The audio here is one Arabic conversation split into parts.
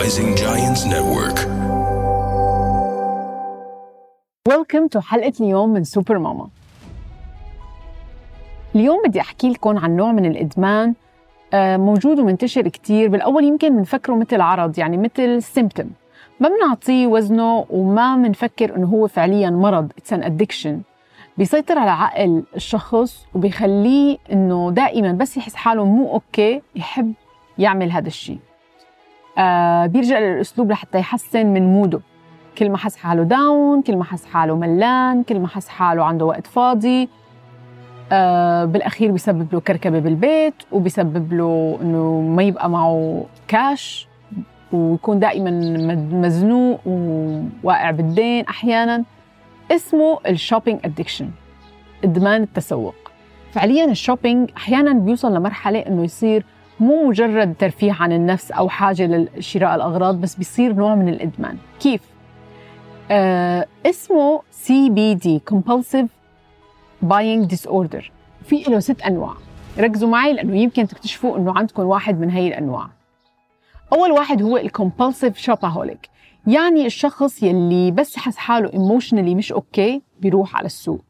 Rising Giants Network. Welcome to حلقة اليوم من سوبر ماما اليوم بدي أحكي لكم عن نوع من الإدمان آه، موجود ومنتشر كتير. بالأول يمكن بنفكره مثل عرض يعني مثل symptom ما بنعطيه وزنه وما بنفكر إنه هو فعليا مرض. it's an addiction بيسيطر على عقل الشخص وبيخليه إنه دائما بس يحس حاله مو okay يحب يعمل هذا الشيء. آه بيرجع للأسلوب لحتى يحسن من موده. كل ما حس حاله down كل ما حس حاله ملان كل ما حس حاله عنده وقت فاضي. آه بالأخير بيسبب له كركبة بالبيت وبيسبب له إنه ما يبقى معه كاش ويكون دائما مزنوق وواقع بالدين. أحيانا اسمه ال shopping addiction إدمان التسوق. فعليا ال shopping أحيانا بيوصل لمرحلة إنه يصير مو مجرد ترفيه عن النفس أو حاجة لشراء الأغراض بس بيصير نوع من الإدمان. كيف؟ آه اسمه CBD Compulsive Buying Disorder. في له ست أنواع. ركزوا معي لأنه يمكن تكتشفوا أنه عندكم واحد من هي الأنواع. أول واحد هو ال compulsive shopaholic يعني الشخص يلي بس حس حاله emotionally مش okay بيروح على السوق.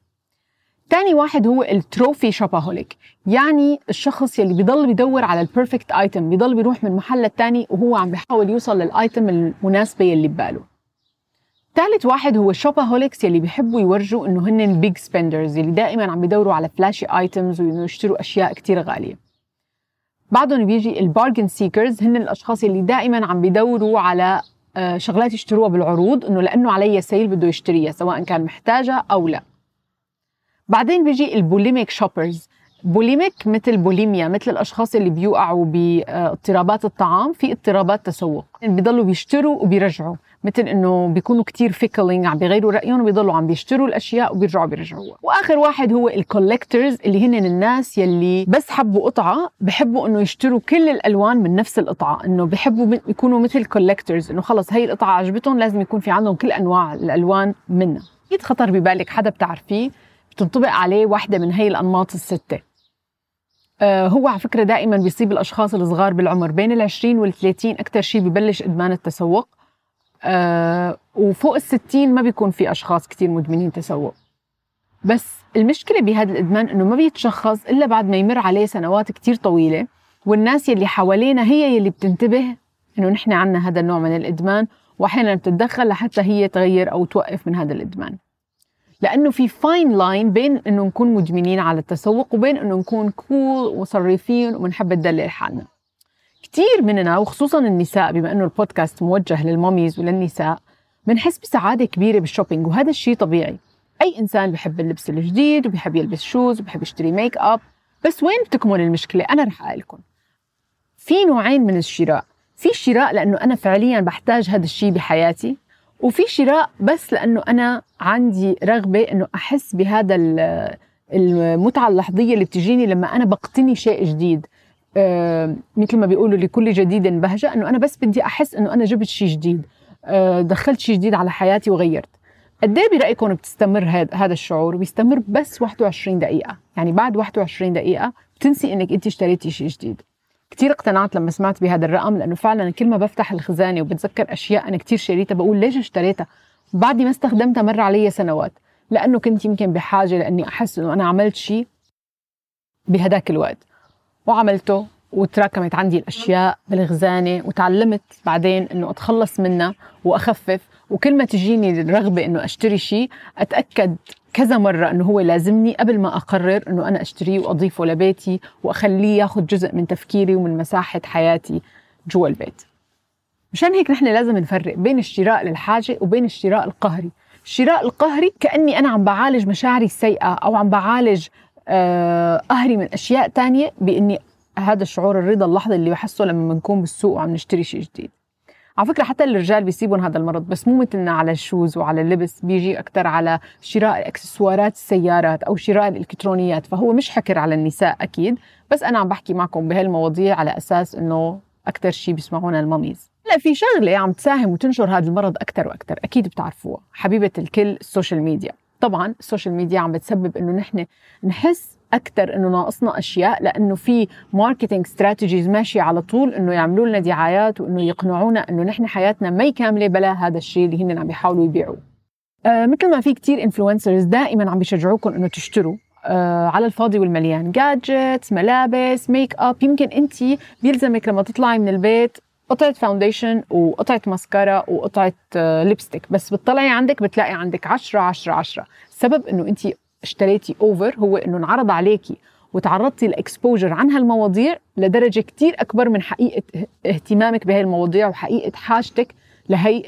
تاني واحد هو ال trophy shopaholic يعني الشخص يلي بيضل بيدور على ال perfect item بيضل بيروح من محل للتاني وهو عم بيحاول يوصل لل item المناسبة يلي بباله. ثالث واحد هو ال shopaholics يلي بيحبوا يورجوا إنه هن ال big spenders يلي دائما عم بيدوروا على flashy items وإنه يشتروا أشياء كتير غالية. بعدهم بيجي ال bargain seekers هن الأشخاص يلي دائما عم بيدوروا على آه، شغلات يشتروها بالعروض إنه لأنه عليه sale بده يشتريها سواء كان محتاجها أو لا. بعدين بيجي ال bulimic shoppers bulimic مثل بوليميا مثل الأشخاص اللي بيوقعوا باضطرابات الطعام في اضطرابات تسوق. بيضلوا بيشتروا وبيرجعوا. مثل إنه بيكونوا كتير fickling عم بيغيروا رأيهم وبيضلوا عم بيشتروا الأشياء وبيرجعوا بيرجعوها وآخر واحد هو ال collectors اللي هن الناس يلي بس حبوا قطعة بحبوا إنه يشتروا كل الألوان من نفس القطعة. إنه بحبوا يكونوا مثل collectors إنه خلص هي القطعة عجبتهم لازم يكون في عندهم كل أنواع الألوان منها. أكيد خطر ببالك حدا بتعرفيه بتنطبق عليه واحدة من هي الأنماط الستة. آه، هو على فكرة دائما بيصيب الأشخاص الصغار بالعمر بين العشرين والثلاثين. أكثر شيء ببلش إدمان التسوق. آه، وفوق الستين ما بيكون في أشخاص كتير مدمنين تسوق. بس المشكلة بهذا الإدمان إنه ما بيتشخص إلا بعد ما يمر عليه سنوات كتير طويلة. والناس يلي حوالينا هي يلي بتنتبه إنه نحن عنا هذا النوع من الإدمان وأحيانا بتتدخل لحتى هي تغير أو توقف من هذا الإدمان. لأنه في fine line بين إنه نكون مدمنين على التسوق وبين إنه نكون cool وصريفين وبنحب ندلل حالنا كثير مننا وخصوصا النساء بما إنه البودكاست موجه لل mommies وللنساء بنحس بسعادة كبيرة بال shopping وهذا الشيء طبيعي. أي إنسان بحب اللبس الجديد وبحب يلبس shoes وبحب يشتري make up بس وين بتكمن المشكلة؟ أنا رح أقول لكم. في نوعين من الشراء. في شراء لأنه أنا فعليا بحتاج هذا الشيء بحياتي. وفي شراء بس لأنه أنا عندي رغبة إنه أحس بهذا ال- المتعة اللحظية اللي بتجيني لما أنا بقتني شيء جديد. آه، مثل ما بيقولوا لكل جديد بهجة إنه أنا بس بدي أحس إنه أنا جبت شيء جديد. آه، دخلت شيء جديد على حياتي وغيرت. قد إيه برأيكم بتستمر هذا الشعور؟ بيستمر بس 21 دقيقة. يعني بعد 21 دقيقة بتنسي إنك أنت اشتريتي شيء جديد. كتير اقتنعت لما سمعت بهذا الرقم لأنه فعلا كل ما بفتح الخزانة وبتذكر أشياء أنا كتير شريتها بقول ليش اشتريتها؟ بعد ما استخدمتها مر علي سنوات لأنه كنت يمكن بحاجة لأني أحس إنه أنا عملت شيء بهداك الوقت. وعملته وتراكمت عندي الأشياء بالخزانة وتعلمت بعدين إنه أتخلص منها وأخفف. وكل ما تجيني الرغبه إنه أشتري شيء أتأكد كذا مرة إنه هو لازمني قبل ما أقرر إنه أنا أشتريه وأضيفه لبيتي وأخليه ياخذ جزء من تفكيري ومن مساحة حياتي جوا البيت. مشان هيك نحن لازم نفرق بين الشراء للحاجة وبين الشراء القهري. الشراء القهري كأني أنا عم بعالج مشاعري السيئة أو عم بعالج آه، قهري من أشياء تانية بإني هذا الشعور الرضا اللحظي اللي بحسه لما بنكون بالسوق وعم نشتري شيء جديد. على فكرة حتى الرجال بيصيبهم هذا المرض بس مو مثلنا على الشوز وعلى اللبس بيجي أكثر على شراء إكسسوارات السيارات أو شراء الإلكترونيات فهو مش حكر على النساء أكيد بس أنا عم بحكي معكم بهالمواضيع على أساس إنه أكثر شيء بيسمعونا ال mommies هلا في شغلة عم تساهم وتنشر هذا المرض أكثر وأكثر أكيد بتعرفوها حبيبة الكل ال social media طبعا ال social media عم بتسبب إنه نحن نحس أكثر إنه ناقصنا أشياء لأنه في marketing strategies ماشية على طول إنه يعملوا لنا دعايات وإنه يقنعونا إنه نحن حياتنا ما كاملة بلا هذا الشيء اللي هن عم يحاولوا يبيعوه. آه مثل ما في كتير influencers دائما عم بيشجعوكم إنه تشتروا آه على الفاضي والمليان. gadgets ملابس ميك اب يمكن أنت بيلزمك لما تطلعي من البيت قطعة foundation وقطعة ماسكارا وقطعة lipstick آه، بس بتطلعي عندك بتلاقي عندك 10 10 10 السبب إنه أنت اشتريتي over هو إنه انعرض عليكي وتعرضتي ل exposure عن هالمواضيع لدرجة كتير أكبر من حقيقة اهتمامك بهي المواضيع وحقيقة حاجتك لهي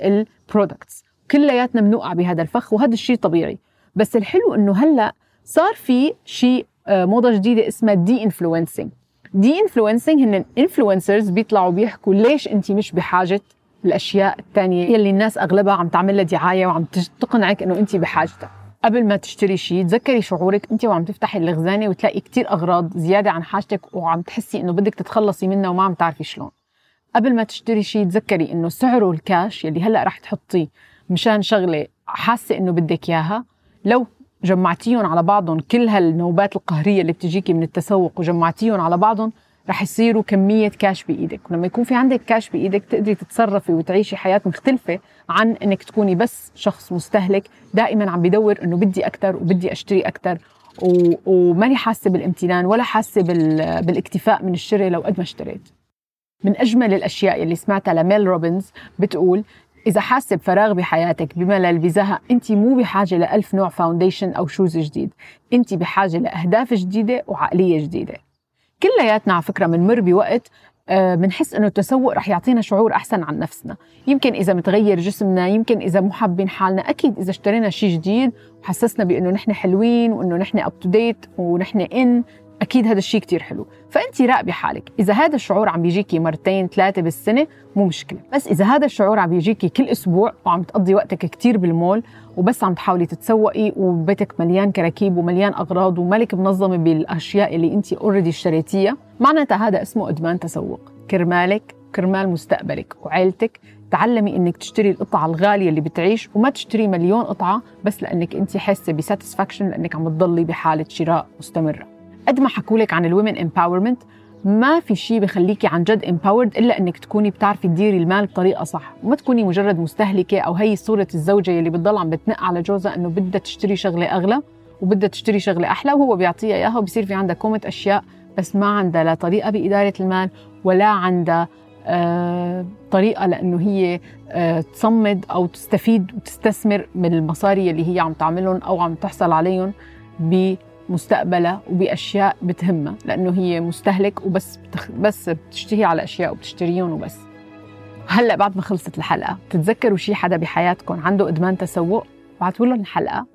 ال products كلياتنا بنوقع بهذا الفخ وهذا الشيء طبيعي. بس الحلو إنه هلأ صار في شيء آه، موضة جديدة اسمها de-influencing de-influencing هن influencers بيطلعوا بيحكوا ليش انت مش بحاجة الأشياء الثانية يلي الناس أغلبها عم تعمل لها دعاية وعم تقنعك إنه انت بحاجتها. قبل ما تشتري شيء تذكري شعورك. انت وعم تفتحي الخزانة وتلاقي كتير أغراض زيادة عن حاجتك وعم تحسي إنه بدك تتخلصي منها وما عم تعرفي شلون. قبل ما تشتري شيء تذكري إنه سعره الكاش يلي هلأ رح تحطيه مشان شغلة حاسة إنه بدك إياها. لو جمعتيهم على بعضهم كل هالنوبات القهرية اللي بتجيكي من التسوق وجمعتيهم على بعضهم رح يصيروا كمية كاش بإيدك. ولما يكون في عندك كاش بإيدك تقدري تتصرفي وتعيشي حياة مختلفة عن إنك تكوني بس شخص مستهلك. دائما عم بدور إنه بدي أكثر وبدي أشتري أكثر و... وماني حاسة بالامتنان ولا حاسة بال... بالاكتفاء من الشراء لو قد ما اشتريت. من أجمل الأشياء اللي سمعتها لميل روبنز بتقول إذا حاسة بفراغ بحياتك بملل بزهق أنت مو بحاجة لألف نوع foundation أو shoes جديد. أنت بحاجة لأهداف جديدة وعقلية جديدة. كلياتنا على فكرة بنمر بوقت بنحس آه، إنه التسوق رح يعطينا شعور أحسن عن نفسنا. يمكن إذا متغير جسمنا يمكن إذا مو حابين حالنا أكيد إذا اشترينا شيء جديد وحسسنا بإنه نحن حلوين وإنه نحن up to date ونحن in أكيد هذا الشيء كتير حلو. فانت راقبي حالك. إذا هذا الشعور عم بيجيكي مرتين ثلاثة بالسنة مو مشكلة. بس إذا هذا الشعور عم بيجيكي كل أسبوع وعم تقضي وقتك كتير بالمول وبس عم تحاولي تتسوقي وبيتك مليان كراكيب ومليان أغراض ومالك منظمة بالأشياء اللي انت already اشتريتيها معناتها هذا اسمه إدمان تسوق. كرمالك كرمال مستقبلك وعيلتك. تعلمي إنك تشتري القطعة الغالية اللي بتعيش وما تشتري مليون قطعة بس لأنك انت حاسة ب satisfaction لأنك عم تضلي بحالة شراء مستمرة. قد ما حكوا لك عن ال women empowerment ما في شيء بخليكي عن جد empowered إلا إنك تكوني بتعرفي تديري المال بطريقة صح. وما تكوني مجرد مستهلكة أو هي صورة الزوجة اللي بتضل عم بتنق على جوزها إنه بدها تشتري شغلة أغلى وبدها تشتري شغلة أحلى وهو بيعطيها إياها وبصير في عندها كومه أشياء بس ما عندها لا طريقة بإدارة المال ولا عندها آه طريقة لأنه هي آه تصمد أو تستفيد وتستثمر من المصاري اللي هي عم تعملهم أو عم تحصل عليهم مستقبلها وبأشياء بتهمها لأنه هي مستهلك وبس بتخ... بس بتشتهي على أشياء وبتشتريهم وبس. هلأ بعد ما خلصت الحلقة بتتذكروا شي حدا بحياتكم عنده إدمان تسوق؟ بعتوا لهم الحلقة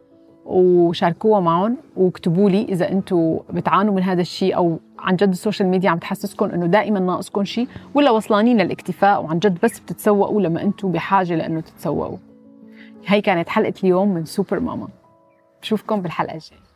وشاركوها معهم واكتبوا لي إذا أنتم بتعانوا من هذا الشيء أو عن جد ال social media عم تحسسكم إنه دائما ناقصكم شيء ولا وصلانين للاكتفاء وعن جد بس بتتسوقوا لما أنتم بحاجة لإنه تتسوقوا. هي كانت حلقة اليوم من سوبر ماما. بشوفكم بالحلقة الجاية.